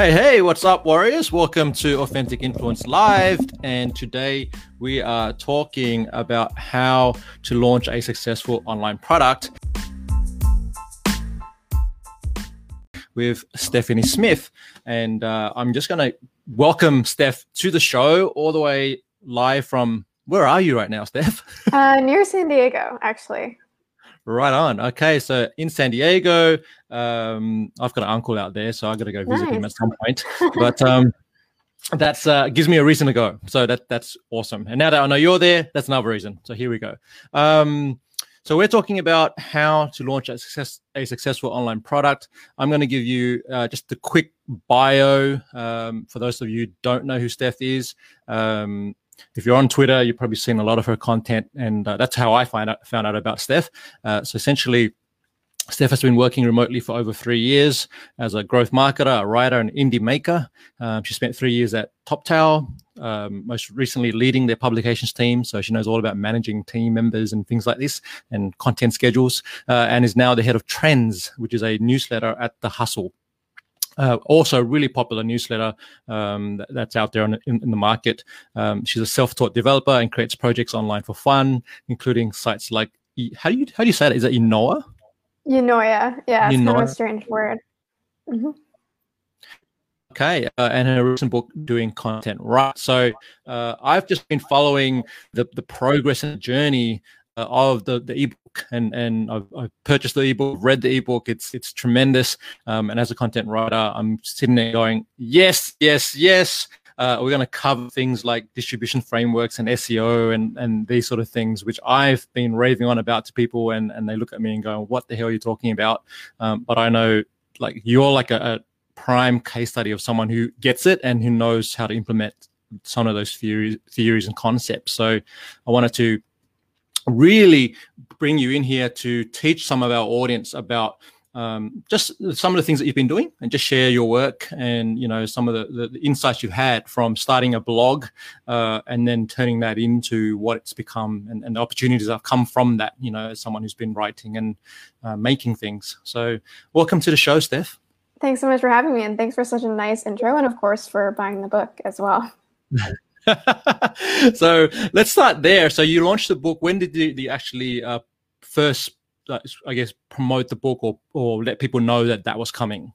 Hey, hey, what's up, warriors? Welcome to Authentic Influence Live. And today we are talking about how to launch a successful online product with Stephanie Smith. And uh, I'm just going to welcome Steph to the show all the way live from where are you right now, Steph? uh, near San Diego, actually. Right on. Okay, so in San Diego, um, I've got an uncle out there, so I got to go visit nice. him at some point. But um, that's uh, gives me a reason to go. So that that's awesome. And now that I know you're there, that's another reason. So here we go. Um, so we're talking about how to launch a success a successful online product. I'm going to give you uh, just a quick bio um, for those of you who don't know who Steph is. Um, if you're on Twitter, you've probably seen a lot of her content, and uh, that's how I find out, found out about Steph. Uh, so essentially, Steph has been working remotely for over three years as a growth marketer, a writer, and indie maker. Um, she spent three years at Toptal, um, most recently leading their publications team. So she knows all about managing team members and things like this and content schedules, uh, and is now the head of Trends, which is a newsletter at The Hustle. Uh, also, really popular newsletter um, that, that's out there in, in, in the market. Um, she's a self-taught developer and creates projects online for fun, including sites like how do you how do you say that? Is it Enoa? Eunoia, yeah, it's kind of a strange word. Mm-hmm. Okay, uh, and her recent book, Doing Content Right. So uh, I've just been following the the progress and journey uh, of the the ebook, and and I've, I've, purchased the ebook, read the ebook. It's it's tremendous. Um, and as a content writer, I'm sitting there going, yes, yes, yes. Uh, we're going to cover things like distribution frameworks and SEO and and these sort of things, which I've been raving on about to people, and and they look at me and go, "What the hell are you talking about?" Um, but I know, like you're like a, a prime case study of someone who gets it and who knows how to implement some of those theories, theories and concepts. So I wanted to really bring you in here to teach some of our audience about um, just some of the things that you've been doing and just share your work and you know some of the, the insights you've had from starting a blog uh, and then turning that into what it's become and, and, the opportunities that have come from that you know as someone who's been writing and uh, making things. So welcome to the show steph. Thanks so much for having me and thanks for such a nice intro and of course for buying the book as well so let's start there. So you launched the book. When did you, actually uh, first, I guess, promote the book or or let people know that that was coming?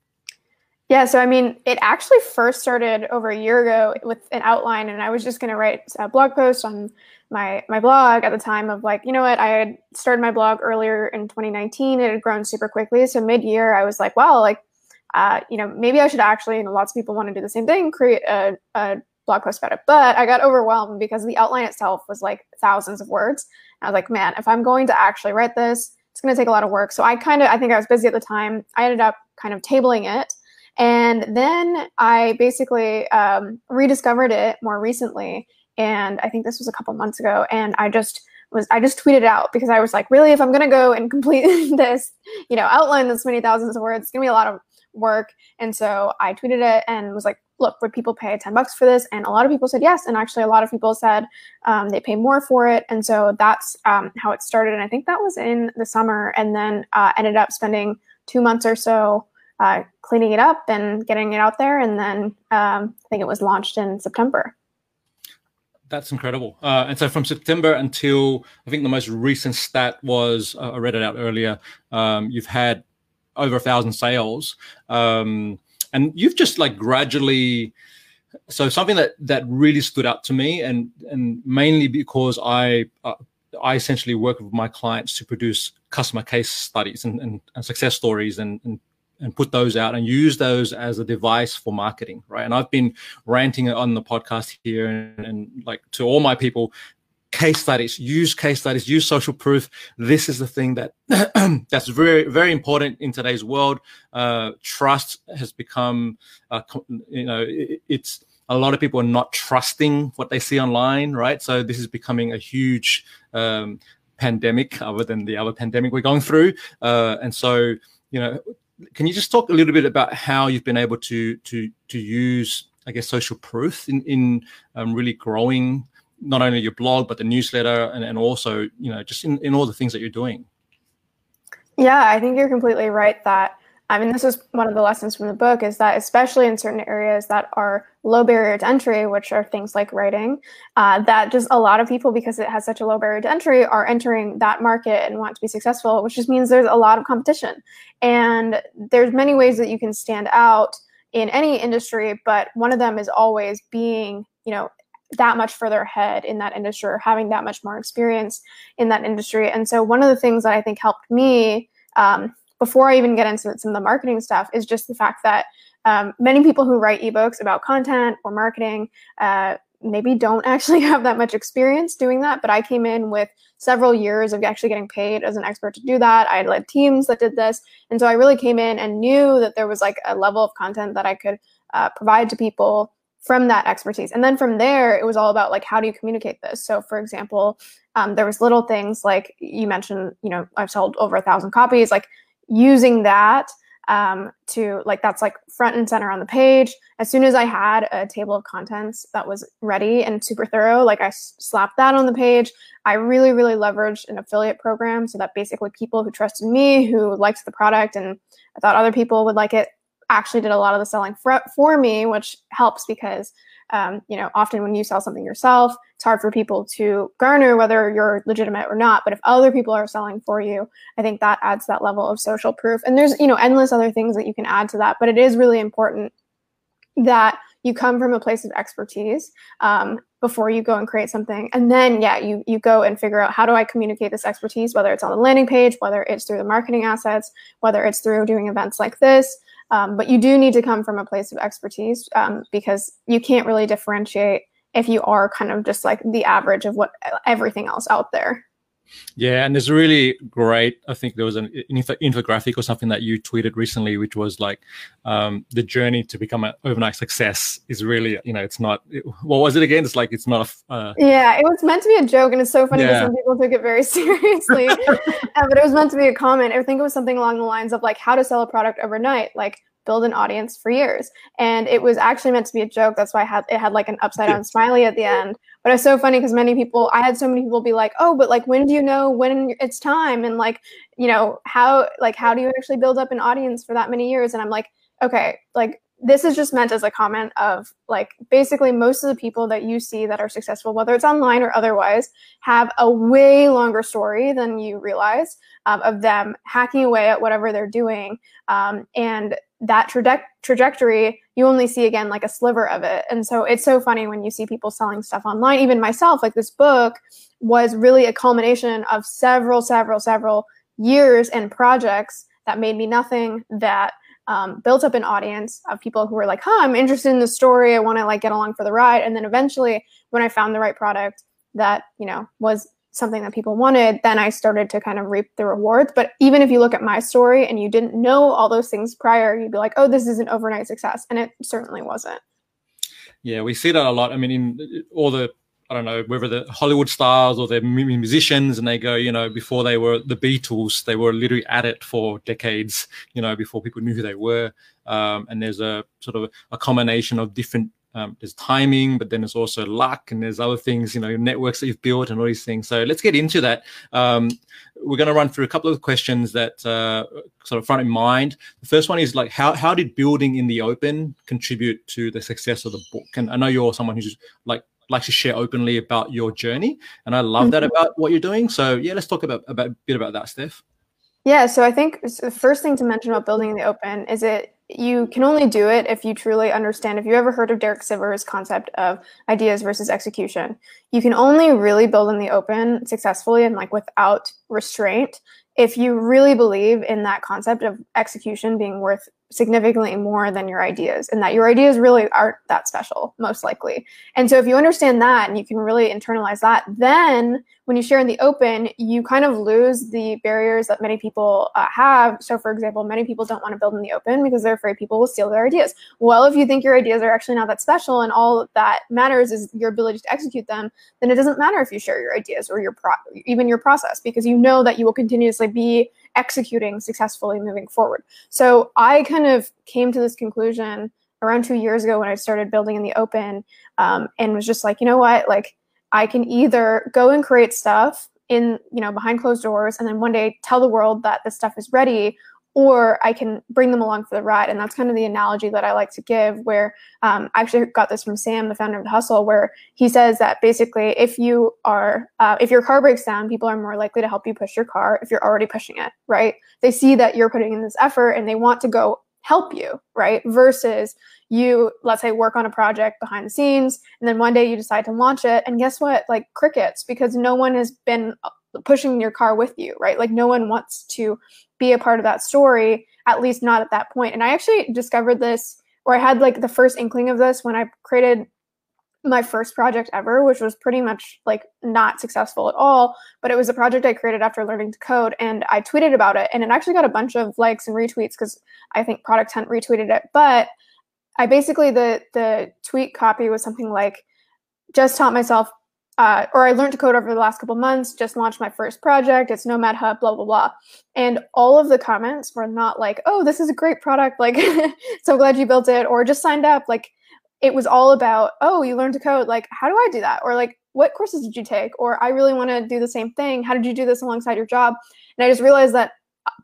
Yeah, so I mean, it actually first started over a year ago with an outline, and I was just going to write a blog post on my my blog at the time of like, you know what, I had started my blog earlier in 2019. It had grown super quickly, so mid year, I was like, well, like, uh, you know, maybe I should actually, know, lots of people want to do the same thing, create a, a blog post about it. But I got overwhelmed because the outline itself was like thousands of words. I was like, man, if I'm going to actually write this, it's going to take a lot of work. So I kind of, I think I was busy at the time. I ended up kind of tabling it. And then I basically um, rediscovered it more recently. And I think this was a couple months ago. And I just was, I just tweeted out because I was like, really, if I'm going to go and complete this, you know, outline this many thousands of words, it's going to be a lot of work. And so I tweeted it and was like, look, would people pay 10 bucks for this? And a lot of people said yes. And actually, a lot of people said um, they pay more for it. And so that's um, how it started. And I think that was in the summer and then uh, ended up spending two months or so uh, cleaning it up and getting it out there. And then um, I think it was launched in September. That's incredible. Uh, and so from September until I think the most recent stat was uh, I read it out earlier. Um, you've had over a thousand sales. Um, and you've just like gradually so something that that really stood out to me and and mainly because i uh, i essentially work with my clients to produce customer case studies and, and, and success stories and, and and put those out and use those as a device for marketing right? And i've been ranting on the podcast here and, and like to all my people case studies use case studies use social proof. This is the thing that that's very very important in today's world. Uh, trust has become uh, you know it, it's a lot of people are not trusting what they see online right? So this is becoming a huge um, pandemic other than the other pandemic we're going through. Uh, and so you know can you just talk a little bit about how you've been able to to to use i guess social proof in in um, really growing not only your blog but the newsletter and, and also you know just in, in all the things that you're doing yeah i think you're completely right that I mean, this is one of the lessons from the book is that, especially in certain areas that are low barrier to entry, which are things like writing, uh, that just a lot of people, because it has such a low barrier to entry, are entering that market and want to be successful, which just means there's a lot of competition. And there's many ways that you can stand out in any industry, but one of them is always being, you know, that much further ahead in that industry or having that much more experience in that industry. And so, one of the things that I think helped me um, before I even get into some of the marketing stuff is just the fact that um, many people who write ebooks about content or marketing uh, maybe don't actually have that much experience doing that. But I came in with several years of actually getting paid as an expert to do that. I led teams that did this. And so I really came in and knew that there was like a level of content that I could uh, provide to people from that expertise. And then from there, it was all about like, how do you communicate this? So for example, um, there was little things like you mentioned, you know, I've sold over a thousand copies, like using that um, to like that's like front and center on the page. As soon as I had a table of contents that was ready and super thorough, like I slapped that on the page. I really, really leveraged an affiliate program so that basically people who trusted me, who liked the product, and I thought other people would like it, actually did a lot of the selling for, for me, which helps because um, you know, often when you sell something yourself, it's hard for people to garner whether you're legitimate or not. But if other people are selling for you, I think that adds that level of social proof. And there's, you know, endless other things that you can add to that. But it is really important that you come from a place of expertise um, before you go and create something and then yeah you you go and figure out how do i communicate this expertise whether it's on the landing page whether it's through the marketing assets whether it's through doing events like this um, but you do need to come from a place of expertise um, because you can't really differentiate if you are kind of just like the average of what everything else out there. Yeah, and there's really great. I think there was an infographic or something that you tweeted recently, which was like um, the journey to become an overnight success is really, you know, it's not. It, what was it again? It's like it's not a. Uh, yeah, it was meant to be a joke, and it's so funny yeah. because some people took it very seriously. uh, but it was meant to be a comment. I think it was something along the lines of like how to sell a product overnight, like build an audience for years. And it was actually meant to be a joke. That's why I had it had like an upside down smiley at the end. But it's so funny because many people, I had so many people be like, "Oh, but like, when do you know when it's time?" And like, you know, how like how do you actually build up an audience for that many years? And I'm like, okay, like this is just meant as a comment of like basically most of the people that you see that are successful whether it's online or otherwise have a way longer story than you realize um, of them hacking away at whatever they're doing um, and that traje- trajectory you only see again like a sliver of it. And so it's so funny when you see people selling stuff online even myself like this book was really a culmination of several several several years and projects that made me nothing that um, built up an audience of people who were like huh i'm interested in the story. I want to like get along for the ride. And then eventually when i found the right product that you know was something that people wanted, then I started to kind of reap the rewards. But even if you look at my story and you didn't know all those things prior, you'd be like, oh, this is an overnight success. And it certainly wasn't. Yeah, we see that a lot. I mean, in all the, I don't know, whether the Hollywood stars or the musicians, and they go, you know, before they were the Beatles, they were literally at it for decades, you know, before people knew who they were. Um, and there's a sort of a combination of different um, there's timing, but then there's also luck, and there's other things, you know, networks that you've built and all these things. So let's get into that. Um, we're going to run through a couple of questions that uh, sort of front in mind. The first one is like, how how did building in the open contribute to the success of the book? And I know you're someone who's like likes to share openly about your journey, and I love mm-hmm. that about what you're doing. So yeah, let's talk about, about a bit about that, Steph. Yeah, so I think the first thing to mention about building in the open is it you can only do it if you truly understand. If you ever heard of Derek Sivers' concept of ideas versus execution, you can only really build in the open successfully and like without restraint if you really believe in that concept of execution being worth significantly more than your ideas and that your ideas really aren't that special most likely. And so if you understand that and you can really internalize that then when you share in the open you kind of lose the barriers that many people uh, have. So for example many people don't want to build in the open because they're afraid people will steal their ideas. Well if you think your ideas are actually not that special and all that matters is your ability to execute them then it doesn't matter if you share your ideas or your pro- even your process because you know that you will continuously be executing successfully moving forward. So I kind of came to this conclusion around two years ago when I started building in the open um, and was just like, you know what, like I can either go and create stuff in, you know, behind closed doors and then one day tell the world that this stuff is ready or I can bring them along for the ride. And that's kind of the analogy that I like to give, where um, I actually got this from Sam, the founder of the Hustle, where he says that basically, if you are, uh, if your car breaks down, people are more likely to help you push your car if you're already pushing it, right? They see that you're putting in this effort and they want to go help you, right? Versus you, let's say, work on a project behind the scenes, and then one day you decide to launch it, and guess what? Like crickets, because no one has been uh, pushing your car with you, right? Like no one wants to be a part of that story, at least not at that point. And I actually discovered this, or I had like the first inkling of this when I created my first project ever, which was pretty much like not successful at all. But it was a project I created after learning to code, and I tweeted about it, and it actually got a bunch of likes and retweets because I think Product Hunt retweeted it. But I basically the the tweet copy was something like, "Just taught myself uh, or I learned to code over the last couple months, just launched my first project. It's Nomad Hub, blah, blah, blah. And all of the comments were not like, oh, this is a great product. Like, so glad you built it, or just signed up. Like, it was all about, oh, you learned to code. Like, how do I do that? Or like, what courses did you take? Or I really want to do the same thing. How did you do this alongside your job? And I just realized that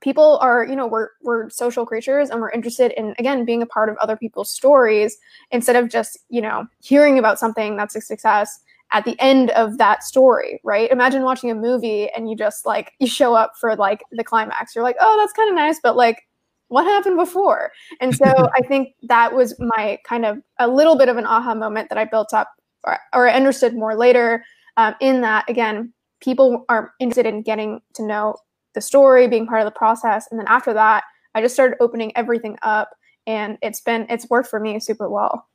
people are, you know, we're, we're social creatures and we're interested in, again, being a part of other people's stories instead of just, you know, hearing about something that's a success at the end of that story, right? Imagine watching a movie and you just like you show up for like the climax. You're like, "Oh, that's kind of nice, but like what happened before?" And so I think that was my kind of a little bit of an aha moment that I built up or, or understood more later um, in that again, people are interested in getting to know the story, being part of the process, and then after that, I just started opening everything up and it's been it's worked for me super well.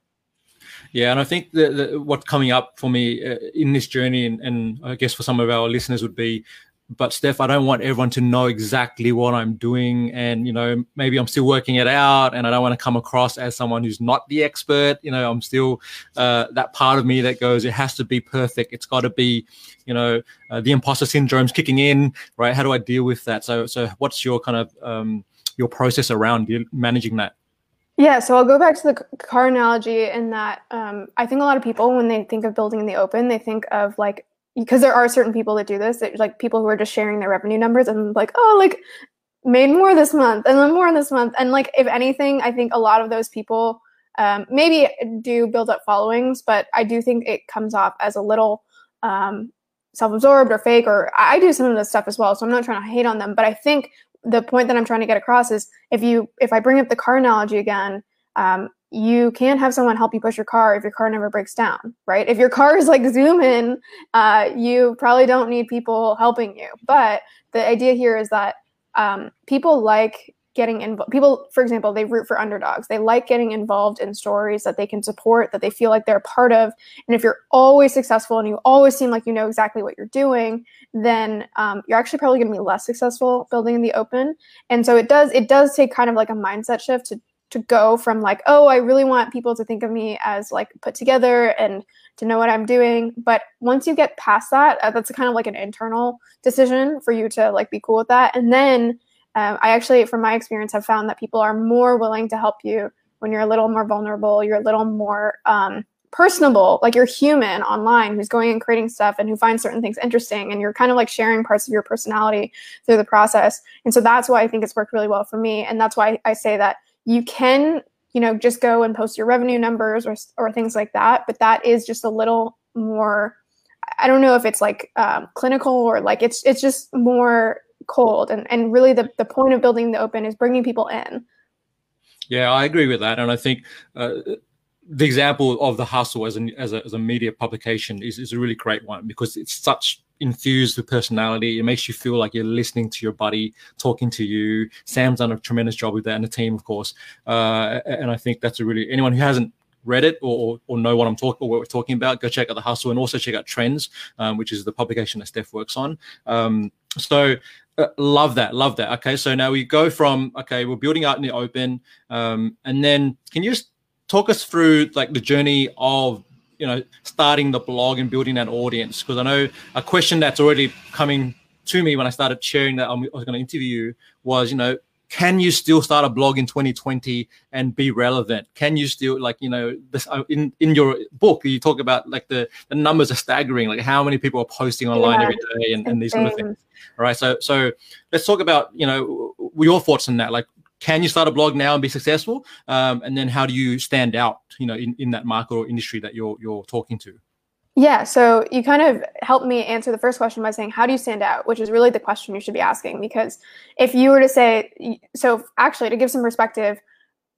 Yeah, and I think that what's coming up for me uh, in this journey, and, and I guess for some of our listeners, would be but Steph, I don't want everyone to know exactly what I'm doing. And, you know, maybe I'm still working it out and I don't want to come across as someone who's not the expert. You know, I'm still uh, that part of me that goes, it has to be perfect. It's got to be, you know, uh, the imposter syndrome's kicking in, right? How do I deal with that? So, so what's your kind of, um, your process around managing that? Yeah, so I'll go back to the car analogy in that um, I think a lot of people, when they think of building in the open, they think of like, because there are certain people that do this, that, like people who are just sharing their revenue numbers and like, oh, like made more this month and then more this month. And like, if anything, I think a lot of those people um, maybe do build up followings, but I do think it comes off as a little um, self-absorbed or fake or i do some of this stuff as well so i'm not trying to hate on them but i think the point that I'm trying to get across is if you if I bring up the car analogy again, um, you can't have someone help you push your car if your car never breaks down, right? If your car is like zooming, uh, you probably don't need people helping you. But the idea here is that um, people like getting involved. People, for example, they root for underdogs. They like getting involved in stories that they can support, that they feel like they're a part of. And if you're always successful and you always seem like you know exactly what you're doing, then um, you're actually probably going to be less successful building in the open. And so it does it does take kind of like a mindset shift to to go from like oh i really want people to think of me as like put together and to know what i'm doing but once you get past that uh, that's kind of like an internal decision for you to like be cool with that and then um, I actually, from my experience, have found that people are more willing to help you when you're a little more vulnerable, you're a little more um, personable, like you're human online who's going and creating stuff and who finds certain things interesting, and you're kind of like sharing parts of your personality through the process. And so that's why I think it's worked really well for me, and that's why I say that you can, you know, just go and post your revenue numbers or or things like that, but that is just a little more. I don't know if it's like um, clinical or like it's it's just more cold and and really the, the point of building the open is bringing people in yeah i agree with that and i think uh, the example of the hustle as a, as a, as a media publication is, is a really great one because it's such infused with personality. It makes you feel like you're listening to your buddy talking to you. Sam's done a tremendous job with that and the team, of course. Uh, and I think that's a really anyone who hasn't read it or, or know what I'm talking or what we're talking about, go check out the hustle and also check out Trends, um, which is the publication that Steph works on. Um, so uh, love that love that okay so now we go from okay we're building out in the open um, and then can you just talk us through like the journey of you know starting the blog and building that audience because i know a question that's already coming to me when i started sharing that i was going to interview you was you know can you still start a blog in 2020 and be relevant can you still like you know this uh, in in your book you talk about like the the numbers are staggering like how many people are posting online yeah, every day and, and these sort of things all right so so let's talk about you know your thoughts on that? Like, can you start a blog now and be successful? Um, and then how do you stand out, you know, in, in that market or industry that you're you're talking to? Yeah, so you kind of helped me answer the first question by saying, How do you stand out? Which is really the question you should be asking. Because if you were to say, so actually, to give some perspective,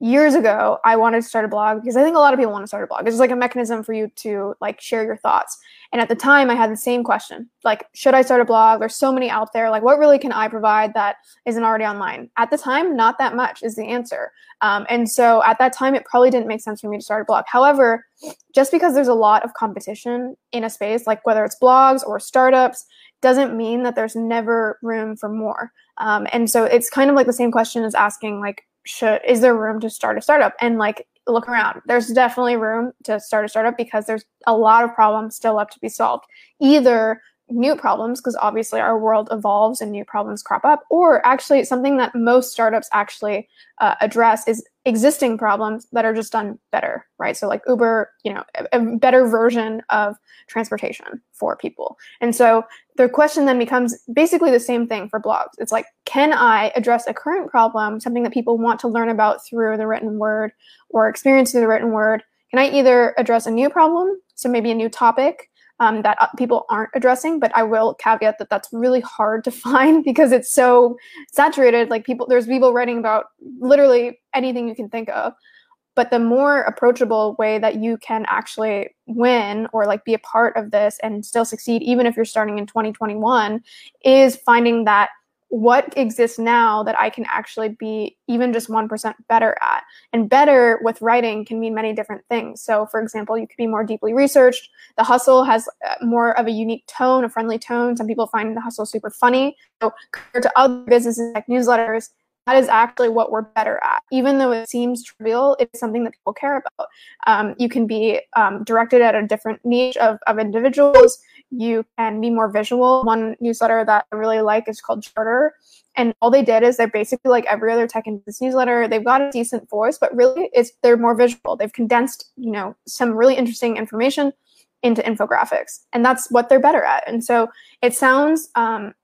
years ago i wanted to start a blog because i think a lot of people want to start a blog. It's like a mechanism for you to like share your thoughts. And at the time i had the same question like should i start a blog? There's so many out there. Like what really can i provide that isn't already online? At the time not that much is the answer. Um, and so at that time it probably didn't make sense for me to start a blog. However just because there's a lot of competition in a space like whether it's blogs or startups doesn't mean that there's never room for more. Um, and so it's kind of like the same question as asking like should is there room to start a startup? And like look around. There's definitely room to start a startup because there's a lot of problems still left to be solved. Either new problems because obviously our world evolves and new problems crop up or actually something that most startups actually uh, address is existing problems that are just done better right? So like uber you know a, a better version of transportation for people. And so the question then becomes basically the same thing for blogs. It's like can i address a current problem something that people want to learn about through the written word or experience through the written word? Can i either address a new problem so maybe a new topic um, that uh, people aren't addressing. But I will caveat that that's really hard to find because it's so saturated. Like people, there's people writing about literally anything you can think of. But the more approachable way that you can actually win or like be a part of this and still succeed, even if you're starting in 2021, is finding that what exists now that I can actually be even just 1% better at. And better with writing can mean many different things. So, for example, you could be more deeply researched. The hustle has uh, more of a unique tone, a friendly tone. Some people find the hustle super funny. So, compared to other businesses like newsletters, that is actually what we're better at. Even though it seems trivial, it's something that people care about. Um, you can be um, directed at a different niche of, of individuals you can be more visual. One newsletter that I really like is called Chartr. And all they did is they're basically like every other tech and business newsletter. They've got a decent voice, but really it's they're more visual. They've condensed, you know, some really interesting information into infographics. And that's what they're better at. And so it sounds um,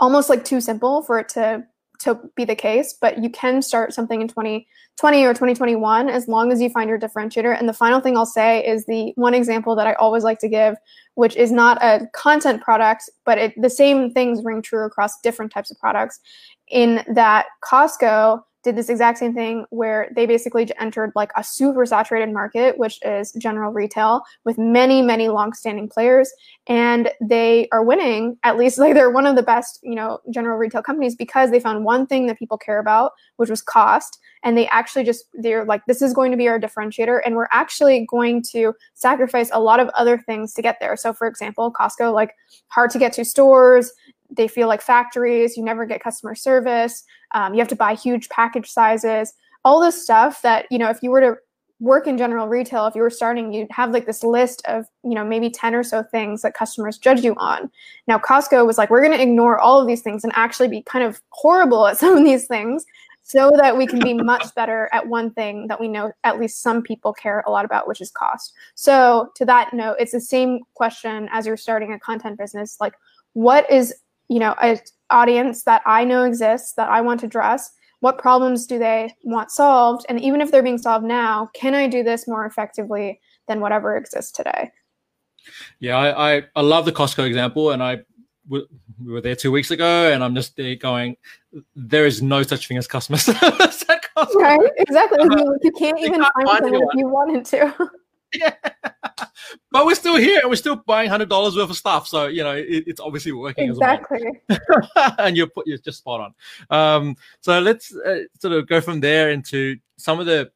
almost like too simple for it to to be the case, but you can start something in 2020 or 2021 as long as you find your differentiator. And the final thing I'll say is the one example that I always like to give, which is not a content product, but it, the same things ring true across different types of products. In that Costco did this exact same thing where they basically entered like a super saturated market, which is general retail with many, many long-standing players. And they are winning, at least like they're one of the best, you know, general retail companies because they found one thing that people care about, which was cost. And they actually just, they're like, this is going to be our differentiator. And we're actually going to sacrifice a lot of other things to get there. So for example, Costco, like hard to get to stores, they feel like factories. You never get customer service. Um, you have to buy huge package sizes. All this stuff that you know, if you were to work in general retail, if you were starting, you'd have like this list of you know maybe ten or so things that customers judge you on. Now Costco was like, we're going to ignore all of these things and actually be kind of horrible at some of these things so that we can be much better at one thing that we know at least some people care a lot about, which is cost. So, to that note, it's the same question as you're starting a content business. Like, what is you know, an audience that I know exists that I want to address. What problems do they want solved? And even if they're being solved now, can I do this more effectively than whatever exists today? Yeah, I, I, I love the Costco example, and I we were there two weeks ago, and I'm just there going. There is no such thing as customer service at Costco. Right? Exactly. Uh, you can't even find, find them if you wanted to. yeah. But we're still here and we're still buying hundred dollars worth of stuff. So you know it, it's obviously working exactly. Well. Exactly. And you're put you're just spot on. Um, so let's uh, sort of go from there into some of the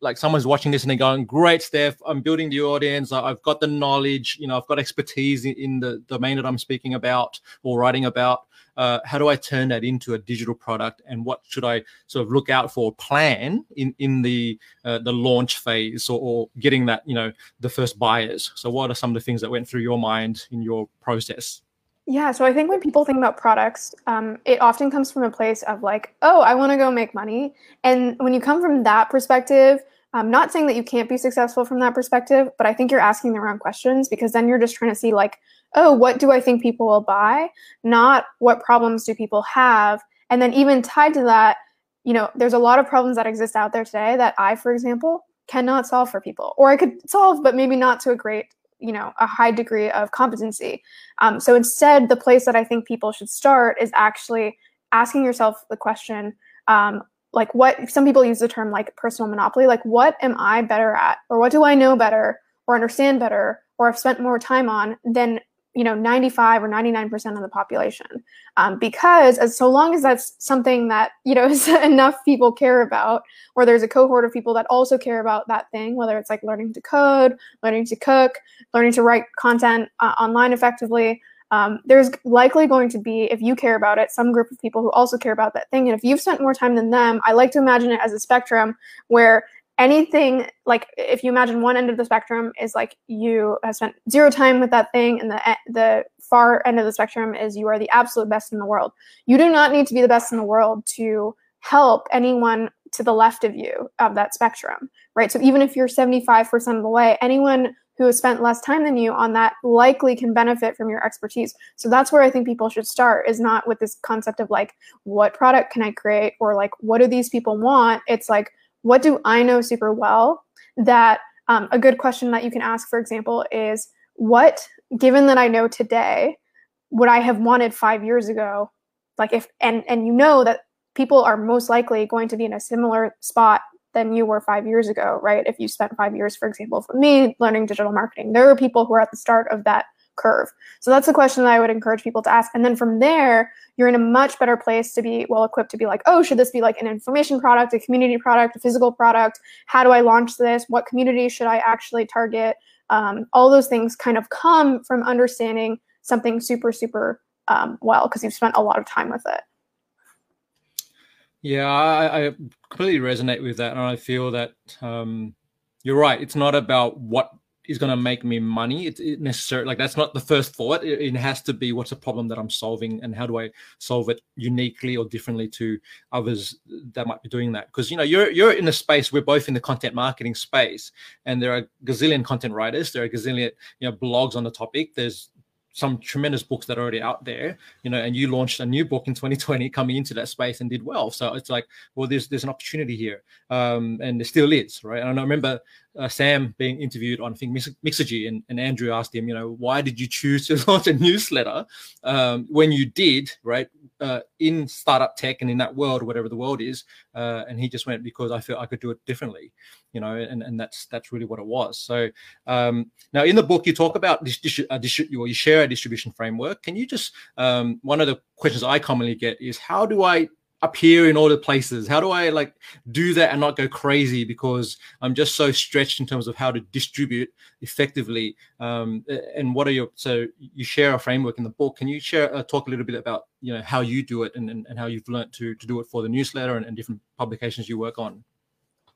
like someone's watching this and they're going, "Great, Steph! I'm building the audience. I've got the knowledge. You know, I've got expertise in, in the domain that I'm speaking about or writing about uh, how do I turn that into a digital product, and what should I sort of look out for, plan in in the uh, the launch phase, or, or, getting that you know the first buyers. So, what are some of the things that went through your mind in your process? Yeah, so I think when people think about products, um, it often comes from a place of like, oh, I want to go make money, and when you come from that perspective. I'm not saying that you can't be successful from that perspective, but I think you're asking the wrong questions because then you're just trying to see like, oh, what do I think people will buy? Not what problems do people have? And then even tied to that, you know, there's a lot of problems that exist out there today that I, for example, cannot solve for people, or I could solve, but maybe not to a great, you know, a high degree of competency. Um, so instead, the place that I think people should start is actually asking yourself the question, um, like what some people use the term like personal monopoly, like what am I better at, or what do I know better, or understand better, or have spent more time on than you know 95 or 99% of the population. Um, because as so long as that's something that you know is enough people care about or there's a cohort of people that also care about that thing whether it's like learning to code learning to cook learning to write content uh, online effectively um, there's likely going to be if you care about it some group of people who also care about that thing. And if you've spent more time than them i like to imagine it as a spectrum where anything like if you imagine one end of the spectrum is like you have spent zero time with that thing and the eh, the far end of the spectrum is you are the absolute best in the world. You do not need to be the best in the world to help anyone to the left of you of that spectrum right? So even if you're 75% of the way anyone who has spent less time than you on that likely can benefit from your expertise. So that's where i think people should start is not with this concept of like what product can i create or like what do these people want? It's like what do I know super well that um, a good question that you can ask, for example, is what, given that I know today, would I have wanted five years ago? Like if, and, and you know that people are most likely going to be in a similar spot than you were five years ago, right? If you spent five years, for example, for me learning digital marketing, there are people who are at the start of that curve. So that's the question that I would encourage people to ask. And then from there, you're in a much better place to be well equipped to be like, oh, should this be like an information product, a community product, a physical product? How do I launch this? What community should I actually target? Um, all those things kind of come from understanding something super, super um, well because you've spent a lot of time with it. Yeah, I, I completely resonate with that, and I feel that um, you're right. It's not about what is going to make me money. It's it necessarily like that's not the first thought. It, it, has to be what's a problem that I'm solving and how do I solve it uniquely or differently to others that might be doing that. Because you know you're you're in a space. We're both in the content marketing space, and there are gazillion content writers. There are gazillion you know blogs on the topic. There's some tremendous books that are already out there, you know, and you launched a new book in 2020 coming into that space and did well. So it's like, well, there's there's an opportunity here, um, and there still is, right? And I remember uh, Sam being interviewed on I think Mixergy, and, and Andrew asked him, you know, why did you choose to launch a newsletter um, when you did, right, uh, in startup tech and in that world, whatever the world is, uh, and he just went because I felt I could do it differently you know, and, and that's that's really what it was. So um, now in the book you talk about this, this uh, you share a distribution framework. Can you just um, one of the questions I commonly get is how do I appear in all the places? How do I like do that and not go crazy because I'm just so stretched in terms of how to distribute effectively? Um, and what are your so you share a framework in the book? Can you share uh, talk a little bit about you know how you do it and, and, and how you've learned to to do it for the newsletter and, and different publications you work on?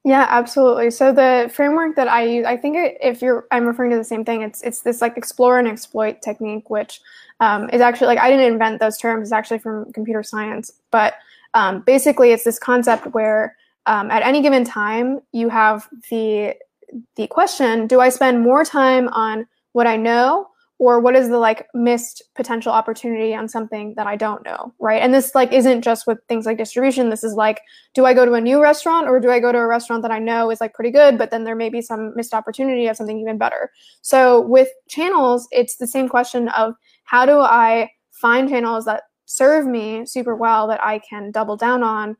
Yeah, absolutely. So the framework that I use, I think if you're, I'm referring to the same thing. It's it's this like explore and exploit technique, which um, is actually like I didn't invent those terms. It's actually from computer science, but um, basically it's this concept where um, at any given time you have the the question: Do I spend more time on what I know or what is the like missed potential opportunity on something that I don't know, right? And this like isn't just with things like distribution. This is like, do I go to a new restaurant or do I go to a restaurant that I know is like pretty good, but then there may be some missed opportunity of something even better. So with channels, it's the same question of how do I find channels that serve me super well that I can double down on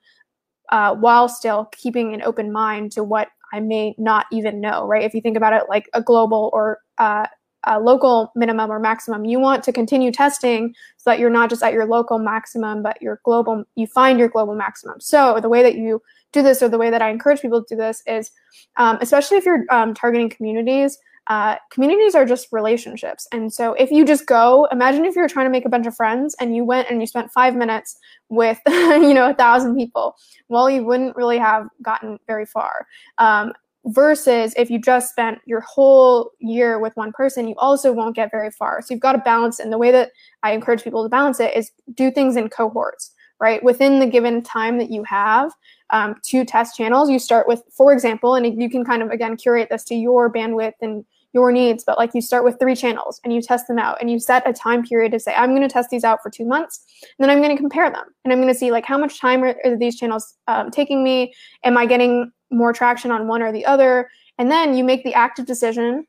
uh, while still keeping an open mind to what I may not even know, right? If you think about it like a global or uh, a local minimum or maximum. You want to continue testing so that you're not just at your local maximum, but your global, you find your global maximum. So the way that you do this, or the way that I encourage people to do this, is um, especially if you're um, targeting communities. Uh, communities are just relationships. And so if you just go, imagine if you're trying to make a bunch of friends and you went and you spent five minutes with, you know, a thousand people. Well, you wouldn't really have gotten very far. Um, versus if you just spent your whole year with one person you also won't get very far so you've got to balance and the way that i encourage people to balance it is do things in cohorts right within the given time that you have um, to test channels you start with for example and you can kind of again curate this to your bandwidth and your needs, but like you start with three channels and you test them out and you set a time period to say, I'm going to test these out for two months. And then I'm going to compare them and I'm going to see like how much time are, are these channels um, taking me? Am I getting more traction on one or the other? And then you make the active decision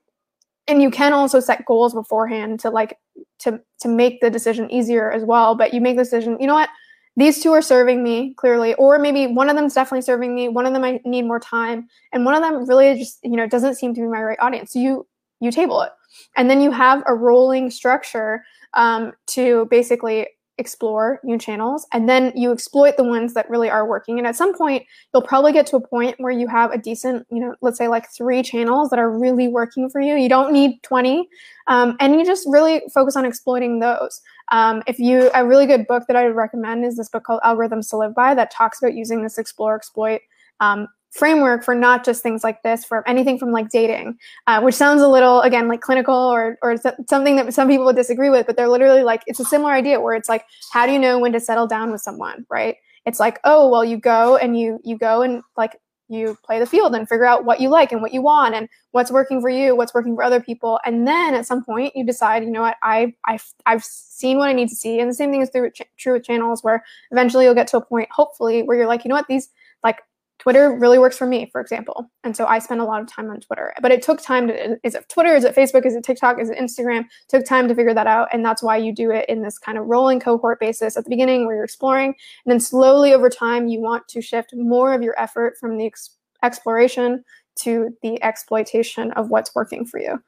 and you can also set goals beforehand to like to to make the decision easier as well but you make the decision you know what these two are serving me clearly or maybe one of them is definitely serving me one of them i need more time and one of them really just you know doesn't seem to be my right audience so you you table it. And then you have a rolling structure um, to basically explore new channels. And then you exploit the ones that really are working. And at some point you'll probably get to a point where you have a decent you know let's say like three channels that are really working for you. You don't need 20 um, and you just really focus on exploiting those. Um, if you a really good book that i would recommend is this book called algorithms to live by that talks about using this explore exploit um, framework for not just things like this, for anything from like dating, uh, which sounds a little again like clinical or or something that some people would disagree with, but they're literally like it's a similar idea where it's like how do you know when to settle down with someone, right? It's like oh well you go and you you go and like you play the field and figure out what you like and what you want and what's working for you what's working for other people and then at some point you decide you know what i i've, I've seen what i need to see and the same thing is through, true with channels where eventually you'll get to a point hopefully where you're like you know what these like Twitter really works for me, for example. And so I spend a lot of time on Twitter. But it took time to is it Twitter, is it Facebook, is it TikTok, is it Instagram? It took time to figure that out. And that's why you do it in this kind of rolling cohort basis at the beginning where you're exploring. And then slowly over time, you want to shift more of your effort from the ex- exploration to the exploitation of what's working for you.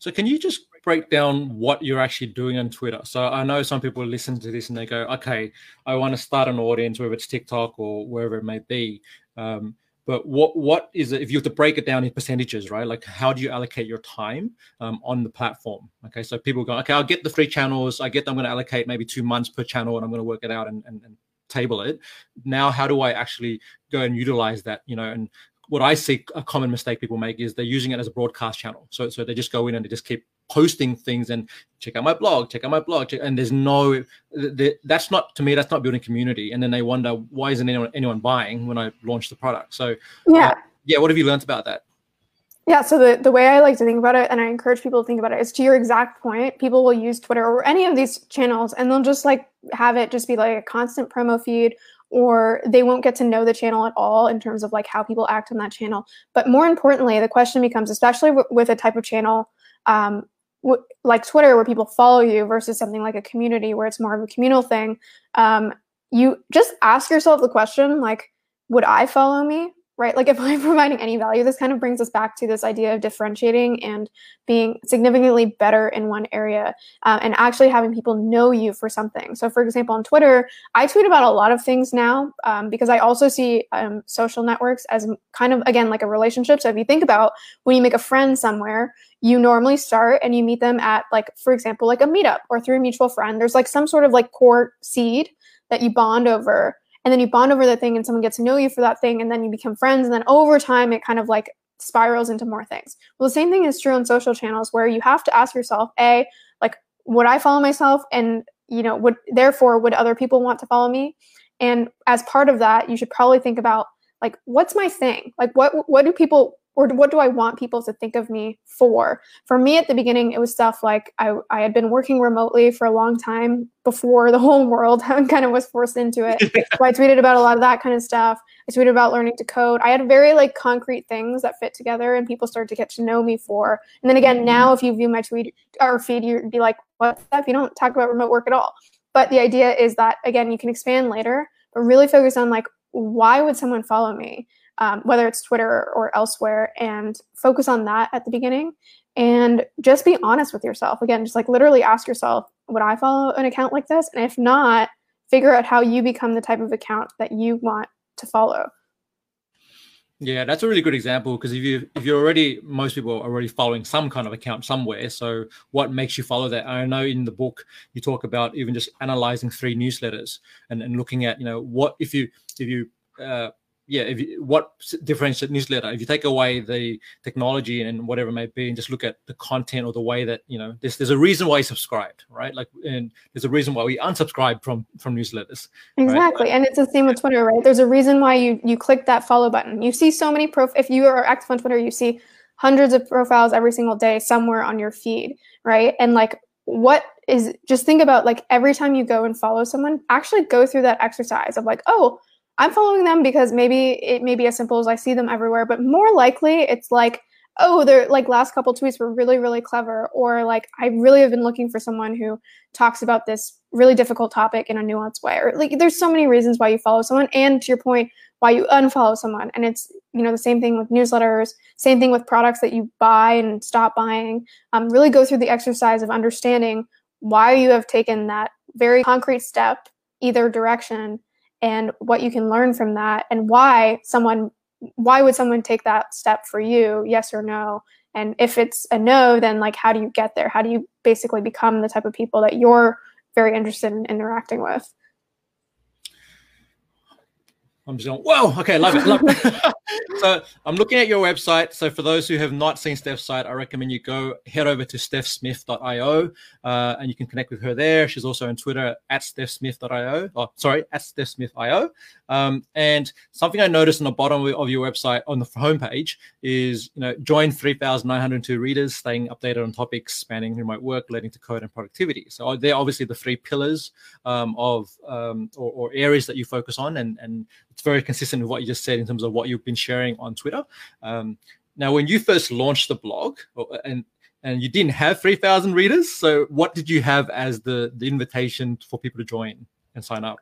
So can you just break down what you're actually doing on Twitter. So I know some people listen to this and they go, okay, I want to start an audience, whether it's TikTok or wherever it may be. Um, but what what is it if you have to break it down in percentages, right? Like how do you allocate your time um, on the platform? Okay, so people go, okay, I'll get the three channels. I get I'm going to allocate maybe two months per channel, and I'm going to work it out and, and, and table it. Now, how do I actually go and utilize that? You know, and what I see a common mistake people make is they're using it as a broadcast channel. So so they just go in and they just keep posting things and check out my blog, check out my blog, check, and there's no that's not to me that's not building community. And then they wonder why isn't anyone anyone buying when I launch the product. So yeah, uh, yeah. What have you learned about that? Yeah, so the, the way I like to think about it, and I encourage people to think about it, is to your exact point. People will use Twitter or any of these channels, and they'll just like have it just be like a constant promo feed, or they won't get to know the channel at all in terms of like how people act on that channel. But more importantly, the question becomes, especially w- with a type of channel um, w- like Twitter where people follow you versus something like a community where it's more of a communal thing, um, you just ask yourself the question like, would I follow me? Right? Like if I'm providing any value, this kind of brings us back to this idea of differentiating and being significantly better in one area uh, and actually having people know you for something. So, for example, on Twitter, I tweet about a lot of things now um, because I also see um, social networks as kind of, again, like a relationship. So, if you think about when you make a friend somewhere, you normally start and you meet them at, like, for example, like a meetup or through a mutual friend. There's like some sort of like core seed that you bond over and then you bond over the thing and someone gets to know you for that thing and then you become friends and then over time it kind of like spirals into more things. Well the same thing is true on social channels where you have to ask yourself a like would i follow myself? And you know would therefore would other people want to follow me? And as part of that you should probably think about like what's my thing? Like what what do people or what do I want people to think of me for? For me at the beginning, it was stuff like I, I had been working remotely for a long time before the whole world kind of was forced into it. so I tweeted about a lot of that kind of stuff. I tweeted about learning to code. I had very like concrete things that fit together and people started to get to know me for. And then again, now if you view my tweet or feed, you'd be like, what if you don't talk about remote work at all? But the idea is that again, you can expand later, but really focus on like, why would someone follow me? Um, whether it's Twitter or elsewhere, and focus on that at the beginning. And just be honest with yourself. Again, just like literally ask yourself, would I follow an account like this? And if not, figure out how you become the type of account that you want to follow. Yeah, that's a really good example because if you if you're already most people are already following some kind of account somewhere. So what makes you follow that? I know in the book you talk about even just analyzing three newsletters and, and looking at you know what if you if you uh, yeah, if you, what differentiates newsletter? If you take away the technology and whatever it may be, and just look at the content or the way that you know, there's there's a reason why you subscribed, right? Like, and there's a reason why we unsubscribe from from newsletters. Exactly, right? and it's the same with Twitter, right? There's a reason why you you click that follow button. You see so many prof. If you are active on Twitter, you see hundreds of profiles every single day somewhere on your feed, right? And like what is just think about like every time you go and follow someone, actually go through that exercise of like, oh, I'm following them because maybe it may be as simple as I see them everywhere, but more likely it's like, oh, their like last couple tweets were really, really clever, or like I really have been looking for someone who talks about this really difficult topic in a nuanced way. Or like there's so many reasons why you follow someone, and to your point, why you unfollow someone. And it's you know the same thing with newsletters, same thing with products that you buy and stop buying. Um, really go through the exercise of understanding why you have taken that very concrete step either direction and what you can learn from that and why someone why would someone take that step for you yes or no? And if it's a no then like how do you get there? How do you basically become the type of people that you're very interested in interacting with I'm just going, whoa, okay, love it, love it. so I'm looking at your website. So for those who have not seen Steph's site, I recommend you go head over to stephsmith.io uh, and you can connect with her there. She's also on Twitter at stephsmith.io. Oh, sorry, at stephsmith.io. Um, and something I noticed on the bottom of your website on the homepage is, you know, join 3,902 readers, staying updated on topics spanning remote work, leading to code and productivity. So they're obviously the three pillars um, of um, or, or, areas that you focus on, and and it's very consistent with what you just said in terms of what you've been sharing on Twitter. Um, now, when you first launched the blog, and and you didn't have 3,000 readers, so what did you have as the the invitation for people to join and sign up?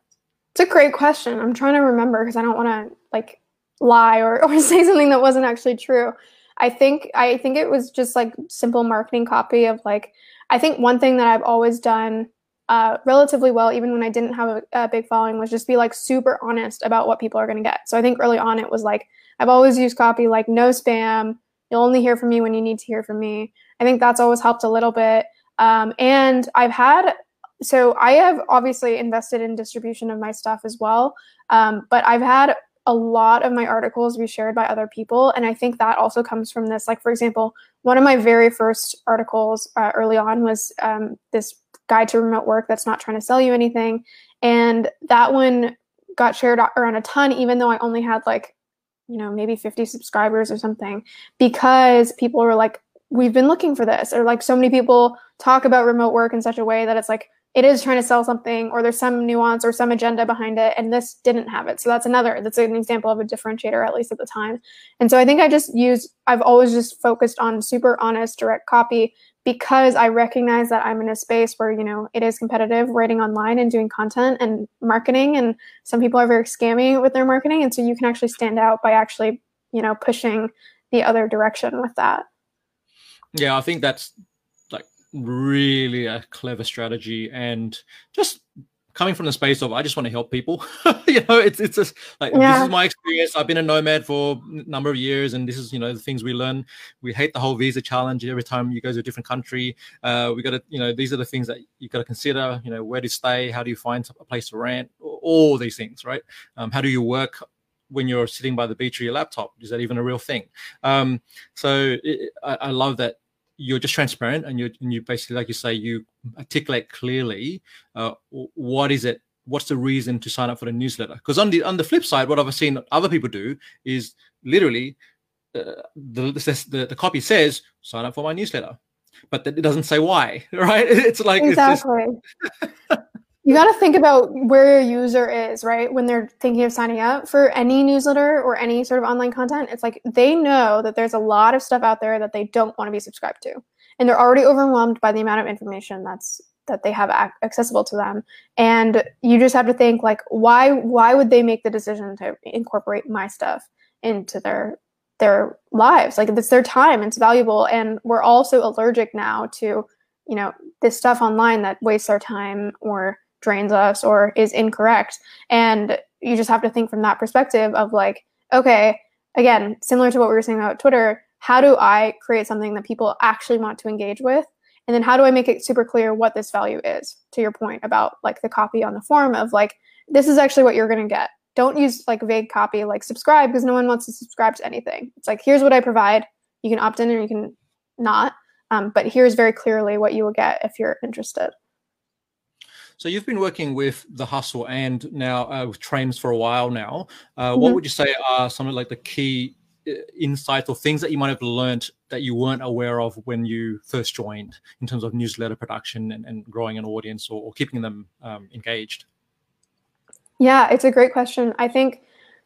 It's a great question. I'm trying to remember because I don't want to like lie or, or say something that wasn't actually true. I think I think it was just like simple marketing copy of like I think one thing that I've always done uh, relatively well, even when I didn't have a, a, big following, was just be like super honest about what people are going to get. So I think early on it was like I've always used copy like no spam. You'll only hear from me when you need to hear from me. I think that's always helped a little bit. Um, and I've had so I have obviously invested in distribution of my stuff as well, um, but I've had a lot of my articles be shared by other people, and I think that also comes from this. Like for example, one of my very first articles uh, early on was um, this guide to remote work that's not trying to sell you anything. And that one got shared around a ton, even though I only had like, you know, maybe 50 subscribers or something, because people were like, we've been looking for this. Or like so many people talk about remote work in such a way that it's like, it is trying to sell something or there's some nuance or some agenda behind it and this didn't have it so that's another that's an example of a differentiator at least at the time and so i think i just use i've always just focused on super honest direct copy because i recognize that i'm in a space where you know it is competitive writing online and doing content and marketing and some people are very scammy with their marketing and so you can actually stand out by actually you know pushing the other direction with that. Yeah i think that's like really a clever strategy and just coming from the space of I just want to help people. you know, it's it's just like yeah. this is my experience. I've been a nomad for a number of years, and this is you know the things we learn. We hate the whole visa challenge every time you go to a different country. Uh, we got to you know these are the things that you got to consider. You know, where to stay, how do you find a place to rent, all these things, right? Um, how do you work? when you're sitting by the beach or your laptop is that even a real thing um, so it, I, I love that you're just transparent and you and you basically like you say you articulate clearly uh, what is it what's the reason to sign up for the newsletter? Because on the on the flip side what i've seen other people do is literally uh, the, the, the copy says sign up for my newsletter. But it doesn't say why right? It's like exactly it's just... you got to think about where your user is, right? When they're thinking of signing up for any newsletter or any sort of online content, it's like they know that there's a lot of stuff out there that they don't want to be subscribed to. And they're already overwhelmed by the amount of information that's that they have accessible to them. And you just have to think like why why would they make the decision to incorporate my stuff into their their lives? Like it's their time, it's valuable and we're also allergic now to, you know, this stuff online that wastes our time or drains us or is incorrect. And you just have to think from that perspective of like, okay, again, similar to what we were saying about Twitter, how do I create something that people actually want to engage with? And then how do I make it super clear what this value is? To your point about like the copy on the form of like, this is actually what you're going to get. Don't use like vague copy like subscribe because no one wants to subscribe to anything. It's like, here's what I provide. You can opt in or you can not. Um, but here's very clearly what you will get if you're interested. So you've been working with the hustle and now uh, with Trends for a while now. Uh, mm-hmm. What would you say are some of like the key insights or things that you might have learned that you weren't aware of when you first joined in terms of newsletter production and, and growing an audience or, or keeping them um, engaged? Yeah, it's a great question. I think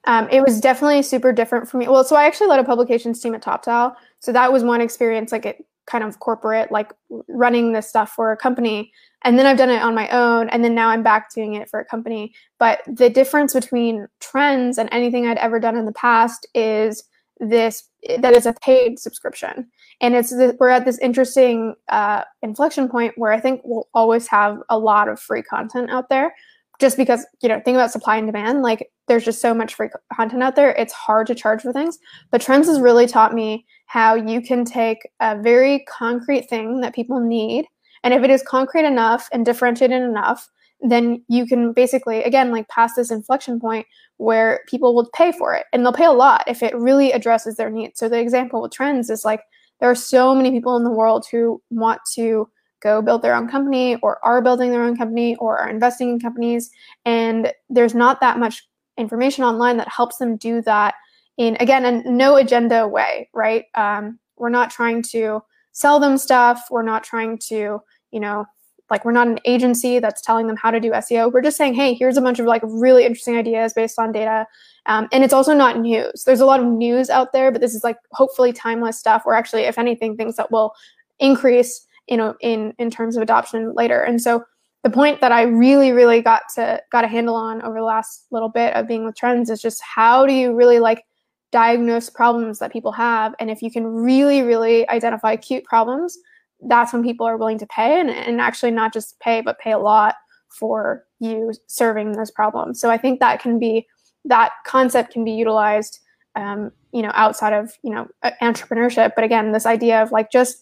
um, it was definitely super different for me. Well, so I actually led a publications team at Toptal. So that was one experience, like it kind of corporate, like running this stuff for a company. And then I've done it on my own. And then now I'm back doing it for a company. But the difference between trends and anything I'd ever done in the past is this that is a paid subscription. And it's the, we're at this interesting uh, inflection point where I think we'll always have a lot of free content out there just because you know think about supply and demand like there's just so much free content out there it's hard to charge for things. But trends has really taught me how you can take a very concrete thing that people need and if it is concrete enough and differentiated enough then you can basically again like pass this inflection point where people will pay for it and they'll pay a lot if it really addresses their needs. So the example with trends is like there are so many people in the world who want to go build their own company or are building their own company or are investing in companies. And there's not that much information online that helps them do that in, again, a no agenda way, right? Um, we're not trying to sell them stuff. We're not trying to, you know, like we're not an agency that's telling them how to do SEO. We're just saying, hey, here's a bunch of like really interesting ideas based on data. Um, and it's also not news. There's a lot of news out there, but this is like hopefully timeless stuff, or actually, if anything, things that will increase you know in in terms of adoption later. And so the point that i really really got to got a handle on over the last little bit of being with trends is just how do you really like diagnose problems that people have? And if you can really really identify acute problems that's when people are willing to pay. And, and actually not just pay but pay a lot for you serving those problems. So i think that can be that concept can be utilized um, you know outside of you know entrepreneurship. But again this idea of like just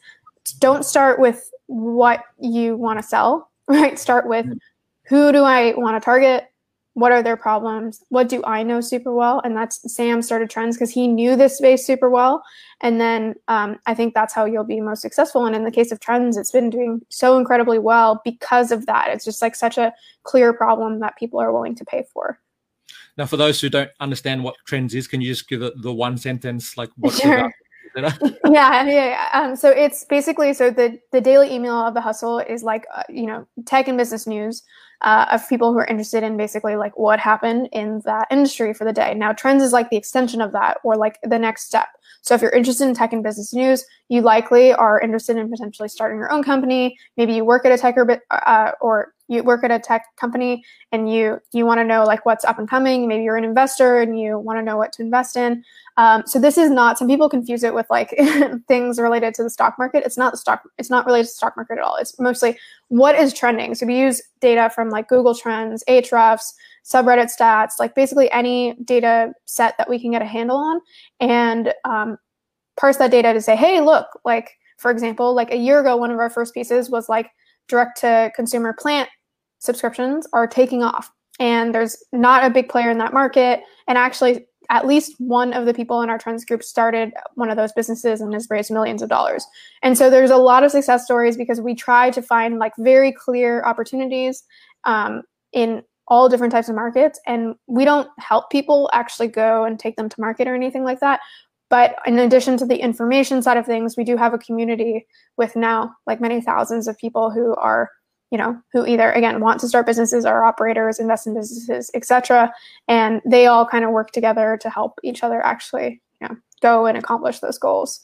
don't start with what you want to sell, right? Start with mm-hmm. who do I want to target? What are their problems? What do I know super well? And that's Sam started trends because he knew this space super well. And then um, I think that's how you'll be most successful. And in the case of trends, it's been doing so incredibly well because of that. It's just like such a clear problem that people are willing to pay for. Now, for those who don't understand what trends is, can you just give it the one sentence, like what's sure yeah, yeah, yeah. Um, so it's basically so the the daily email of the hustle is like uh, you know tech and business news uh, of people who are interested in basically like what happened in that industry for the day. Now trends is like the extension of that or like the next step. So if you're interested in tech and business news, you likely are interested in potentially starting your own company. Maybe you work at a tech or, uh, or you work at a tech company and you you want to know like what's up and coming. Maybe you're an investor and you want to know what to invest in. Um, so this is not. Some people confuse it with like things related to the stock market. It's not the stock. It's not related to stock market at all. It's mostly what is trending. So we use data from like Google Trends, Ahrefs, subreddit stats, like basically any data set that we can get a handle on, and um, parse that data to say, hey, look, like for example, like a year ago, one of our first pieces was like direct to consumer plant subscriptions are taking off and there's not a big player in that market and actually at least one of the people in our trends group started one of those businesses and has raised millions of dollars. And so there's a lot of success stories because we try to find like very clear opportunities um, in all different types of markets. And we don't help people actually go and take them to market or anything like that. But in addition to the information side of things, we do have a community with now like many thousands of people who are you know, who either again want to start businesses or operators, invest in businesses, etc. And they all kind of work together to help each other actually, you know, go and accomplish those goals.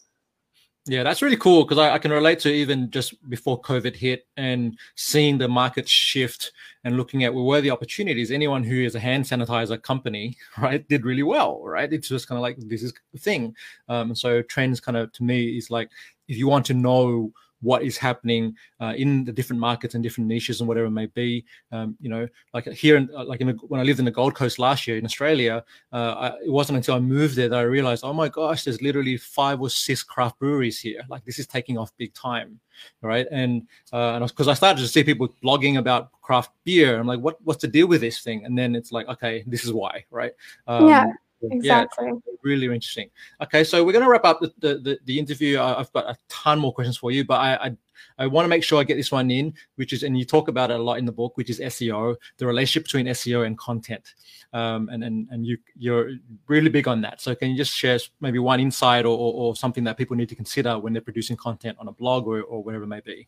Yeah, that's really cool because I, I, can relate to even just before COVID hit and seeing the market shift and looking at well, where the opportunities. Anyone who is a hand sanitizer company, right, did really well, right? It's just kind of like this is the thing. Um, so trends kind of to me is like if you want to know what is happening uh, in the different markets and different niches and whatever it may be. Um, you know, like here, in, uh, like in when I lived in the Gold Coast last year in Australia, uh, I, it wasn't until I moved there that I realized, oh my gosh, there's literally five or six craft breweries here. Like this is taking off big time, right? And uh, and because I started to see people blogging about craft beer, I'm like, what what's the deal with this thing? And then it's like, okay, this is why, right? Um, yeah exactly. Yeah, really interesting. Okay, so we're going to wrap up the, the, the, the interview. I've got a ton more questions for you, but I, I I want to make sure I get this one in, which is, and you talk about it a lot in the book, which is SEO, the relationship between SEO and content. Um, and and and you you're really big on that. So can you just share maybe one insight or, or, or something that people need to consider when they're producing content on a blog or, or whatever it may be?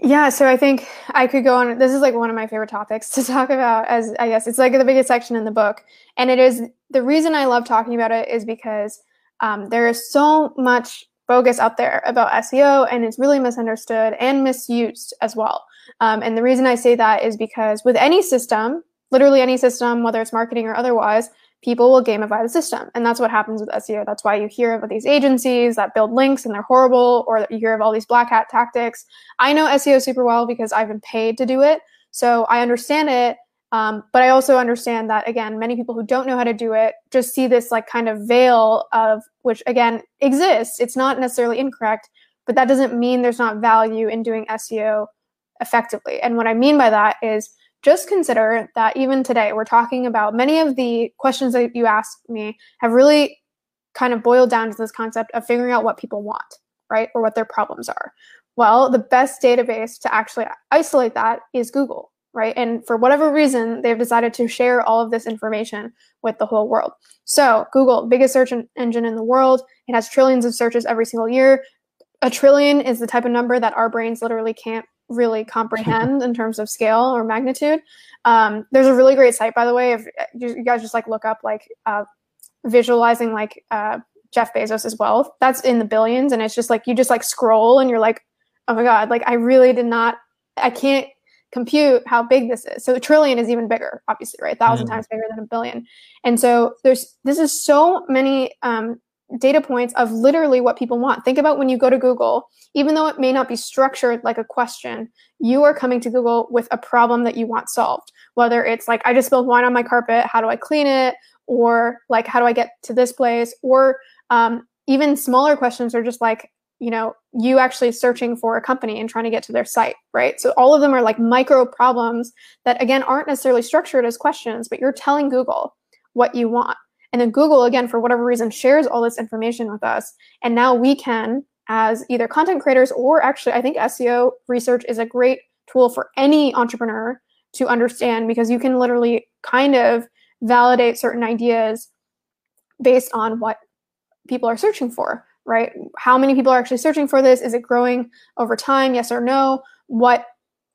Yeah, so I think I could go on. This is like one of my favorite topics to talk about, as I guess it's like the biggest section in the book. And it is the reason I love talking about it is because um, there is so much bogus out there about SEO and it's really misunderstood and misused as well. Um, and the reason I say that is because with any system, literally any system, whether it's marketing or otherwise, people will gamify the system. And that's what happens with SEO. That's why you hear of these agencies that build links and they're horrible, or you hear of all these black hat tactics. I know SEO super well because I've been paid to do it. So I understand it. Um, but I also understand that, again, many people who don't know how to do it just see this like kind of veil of which, again, exists. It's not necessarily incorrect, but that doesn't mean there's not value in doing SEO effectively. And what I mean by that is just consider that even today, we're talking about many of the questions that you asked me have really kind of boiled down to this concept of figuring out what people want, right? Or what their problems are. Well, the best database to actually isolate that is Google, right? And for whatever reason, they've decided to share all of this information with the whole world. So, Google, biggest search engine in the world, it has trillions of searches every single year. A trillion is the type of number that our brains literally can't really comprehend in terms of scale or magnitude. Um, there's a really great site, by the way. If you guys just like look up like uh, visualizing like uh, Jeff Bezos's wealth, that's in the billions, and it's just like you just like scroll and you're like, oh my god, like I really did not, I can't compute how big this is. So a trillion is even bigger, obviously, right? A thousand mm. times bigger than a billion. And so there's this is so many um, data points of literally what people want. Think about when you go to Google, even though it may not be structured like a question, you are coming to Google with a problem that you want solved. Whether it's like, I just spilled wine on my carpet, how do I clean it? Or like, how do I get to this place? Or um, even smaller questions are just like, you know, you actually searching for a company and trying to get to their site, right? So all of them are like micro problems that, again, aren't necessarily structured as questions, but you're telling Google what you want. And then Google, again, for whatever reason, shares all this information with us. And now we can, as either content creators or actually, I think SEO research is a great tool for any entrepreneur to understand because you can literally kind of validate certain ideas based on what people are searching for, right? How many people are actually searching for this? Is it growing over time? Yes or no? What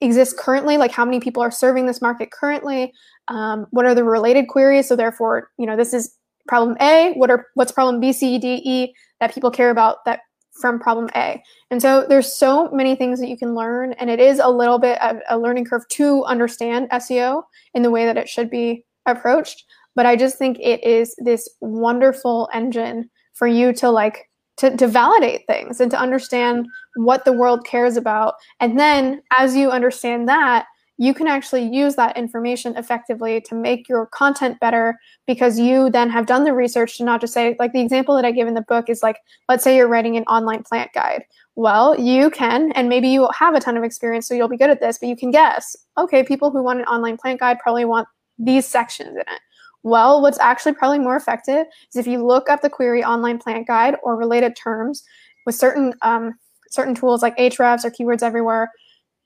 exists currently? Like how many people are serving this market currently? Um, what are the related queries? So therefore, you know, this is problem A, what are what's problem B, C, D, E that people care about that from problem A. And so there's so many things that you can learn, and it is a little bit of a learning curve to understand SEO in the way that it should be approached. But I just think it is this wonderful engine for you to like to, to validate things and to understand what the world cares about. And then as you understand that, you can actually use that information effectively to make your content better because you then have done the research to not just say, like the example that I give in the book is like, let's say you're writing an online plant guide. Well, you can, and maybe you have a ton of experience, so you'll be good at this, but you can guess, okay, people who want an online plant guide probably want these sections in it. Well, what's actually probably more effective is if you look up the query online plant guide or related terms with certain um, certain tools like Ahrefs or Keywords Everywhere,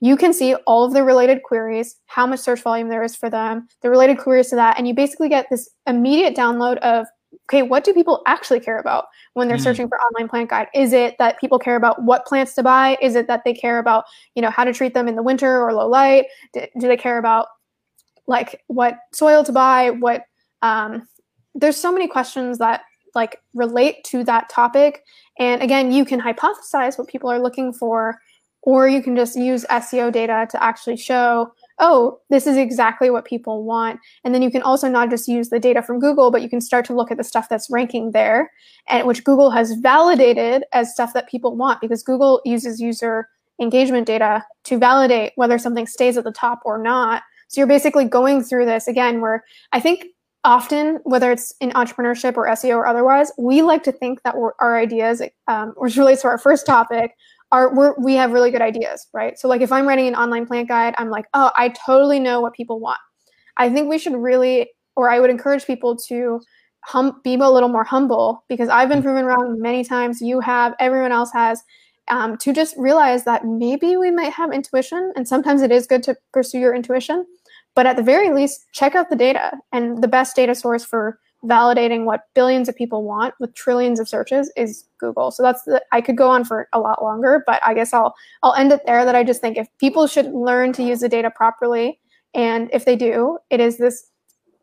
you can see all of the related queries, how much search volume there is for them, the related queries to that, and you basically get this immediate download of okay, what do people actually care about when they're mm. searching for online plant guide? Is it that people care about what plants to buy? Is it that they care about, you know, how to treat them in the winter or low light? Do, do they care about like what soil to buy? What um, there's so many questions that like relate to that topic. And again, you can hypothesize what people are looking for or you can just use SEO data to actually show, oh, this is exactly what people want. And then you can also not just use the data from Google, but you can start to look at the stuff that's ranking there, and which Google has validated as stuff that people want because Google uses user engagement data to validate whether something stays at the top or not. So you're basically going through this again, where I think often, whether it's in entrepreneurship or SEO or otherwise, we like to think that our ideas, um, which relates to our first topic, are we're, we have really good ideas, right? So like if I'm writing an online plant guide, I'm like, oh, I totally know what people want. I think we should really, or I would encourage people to hum- be a little more humble because I've been proven wrong many times. You have, everyone else has. Um, to just realize that maybe we might have intuition, and sometimes it is good to pursue your intuition. But at the very least, check out the data. And the best data source for validating what billions of people want with trillions of searches is Google. So that's the, I could go on for a lot longer, but I guess I'll I'll end it there that I just think if people should learn to use the data properly and if they do, it is this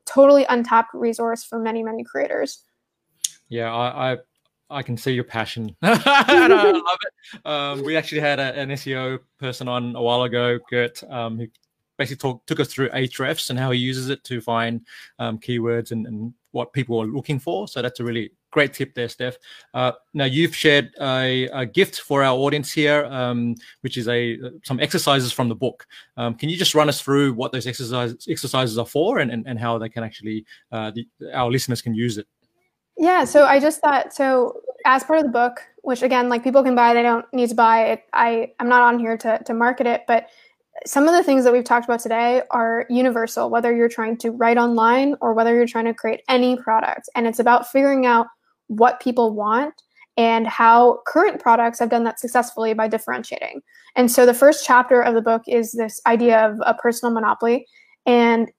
totally untapped resource for many many creators. Yeah, I, I I can see your passion. I love it. Um, we actually had a, an SEO person on a while ago, Gert, um, who basically talk, took us through Ahrefs and how he uses it to find um, keywords and, and, what people are looking for. So that's a really great tip there, Steph. Uh, now you've shared a, a, gift for our audience here, um, which is a some exercises from the book. Um, can you just run us through what those exercises exercises are for and, and, and how they can actually uh, the, our listeners can use it? Yeah, so I just thought so as part of the book, which again, like people can buy, they don't need to buy it. I I'm not on here to to market it, but some of the things that we've talked about today are universal, whether you're trying to write online or whether you're trying to create any product. And it's about figuring out what people want and how current products have done that successfully by differentiating. And so the first chapter of the book is this idea of a personal monopoly. And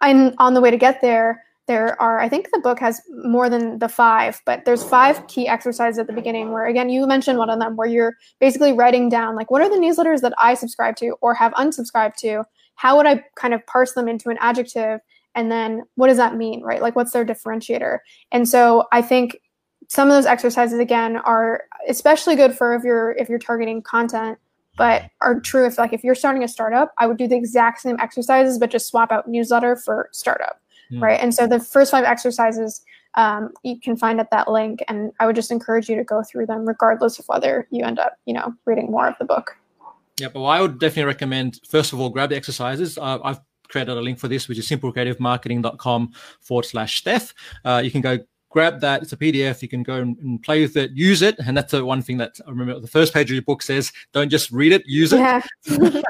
I'm on the way to get there there are i think the book has more than the five but there's five key exercises at the beginning where again you mentioned one of them where you're basically writing down like what are the newsletters that i subscribe to or have unsubscribed to? How would i kind of parse them into an adjective? And then what does that mean right? Like what's their differentiator? And so i think some of those exercises again are especially good for if you're if you're targeting content but are true if like if you're starting a startup i would do the exact same exercises but just swap out newsletter for startup mm. right? And so the first five exercises um, you can find at that link, and I would just encourage you to go through them, regardless of whether you end up, you know, reading more of the book. Yeah, but I would definitely recommend first of all grab the exercises. Uh, I've created a link for this, which is simplecreativemarketing.com forward slash Steph. Uh, you can go grab that. It's a PDF. You can go and, play with it, use it. And that's the one thing that I remember the first page of your book says, don't just read it, use it. Yeah.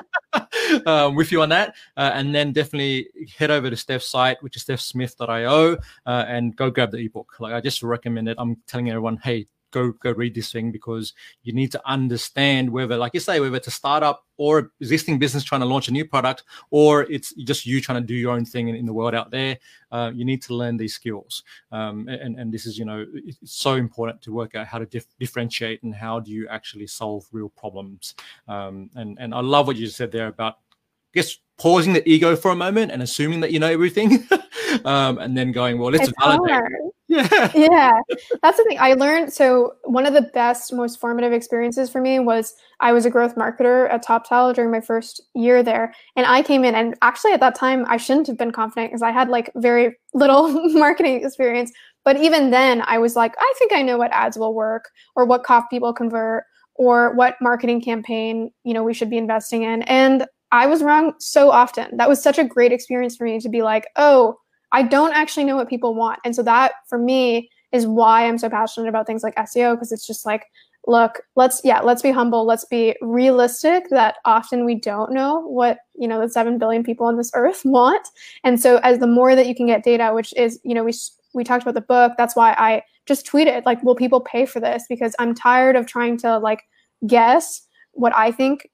um, with you on that. Uh, and then definitely head over to Steph's site, which is stephsmith.io, uh, and go grab the ebook. Like I just recommend it. I'm telling everyone, hey, go go read this thing because you need to understand whether, like you say, whether it's a startup or existing business trying to launch a new product, or it's just you trying to do your own thing in, in the world out there. Uh, you need to learn these skills, um, and and this is you know it's so important to work out how to dif- differentiate and how do you actually solve real problems. Um, and and I love what you said there about I guess pausing the ego for a moment and assuming that you know everything, um, and then going, well, let's it's validate. Hard. Yeah. yeah. That's the thing I learned. So, one of the best, most formative experiences for me was I was a growth marketer at Toptal during my first year there. And I came in, and actually at that time, I shouldn't have been confident because I had like very little marketing experience. But even then, I was like, I think I know what ads will work or what cough people convert or what marketing campaign, you know, we should be investing in. And I was wrong so often. That was such a great experience for me to be like, oh, I don't actually know what people want. And so that for me is why I'm so passionate about things like SEO because it's just like, look, let's yeah, let's be humble, let's be realistic that often we don't know what, you know, the 7 billion people on this earth want. And so as the more that you can get data, which is, you know, we we talked about the book, that's why I just tweeted like, will people pay for this because I'm tired of trying to like guess what I think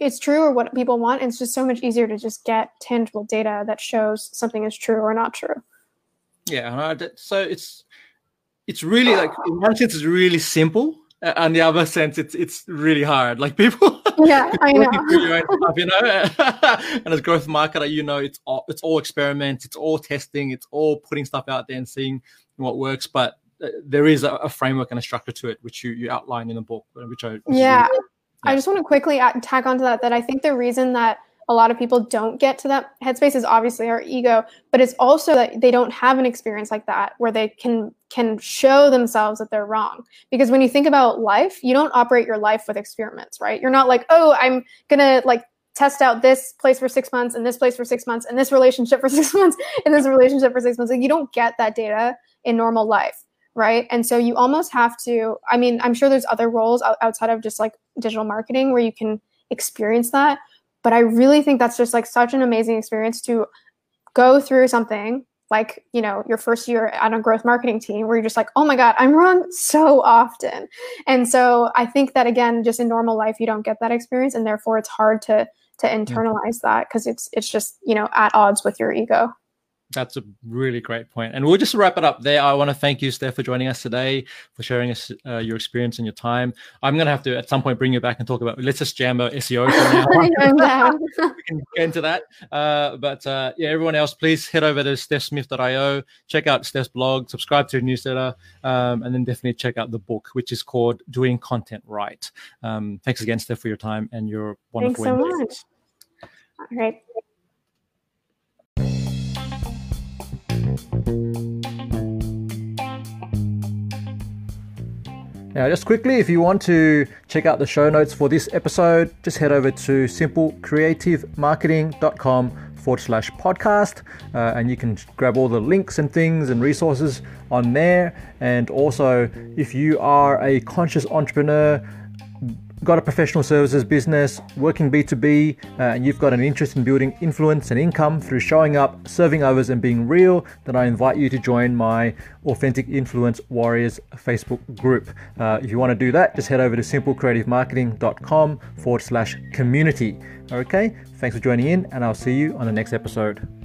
it's true or what people want. It's just so much easier to just get tangible data that shows something is true or not true. Yeah, so it's it's really like in one sense it's really simple, and the other sense it's it's really hard. Like people, yeah, I know. Stuff, you know, and as growth marketer, you know, it's all it's all experiments, it's all testing, it's all putting stuff out there and seeing what works. But uh, there is a, a framework and a structure to it, which you you outline in the book, which I which yeah. Really I just want to quickly tag onto that that I think the reason that a lot of people don't get to that headspace is obviously our ego, but it's also that they don't have an experience like that where they can can show themselves that they're wrong. Because when you think about life, you don't operate your life with experiments, right? You're not like, oh, I'm gonna like test out this place for six months and this place for six months and this relationship for six months and this relationship for six months. Like you don't get that data in normal life right? And so you almost have to i mean i'm sure there's other roles outside of just like digital marketing where you can experience that but i really think that's just like such an amazing experience to go through something like you know your first year on a growth marketing team where you're just like oh my god i'm wrong so often. And so i think that again just in normal life you don't get that experience and therefore it's hard to to mm-hmm. internalize that because it's it's just you know at odds with your ego that's a really great point. And we'll just wrap it up there. I want to thank you, Steph, for joining us today, for sharing us uh, your experience and your time. I'm going to have to, at some point, bring you back and talk about, let's just jam our SEO for now. we can get into that. Uh, but uh, yeah, everyone else, please head over to stephsmith.io, check out Steph's blog, subscribe to her newsletter, um, and then definitely check out the book, which is called Doing Content Right. Um, thanks again, Steph, for your time and your wonderful Thanks so much. All right. Now, just quickly, if you want to check out the show notes for this episode, just head over to simplecreativemarketing.com forward slash podcast, uh, and you can grab all the links and things and resources on there. And also, if you are a conscious entrepreneur, got a professional services business, working B2B, uh, and you've got an interest in building influence and income through showing up, serving others, and being real, then I invite you to join my Authentic Influence Warriors Facebook group. Uh, if you want to do that, just head over to simplecreativemarketing.com forward slash community. Okay, thanks for joining in, and I'll see you on the next episode.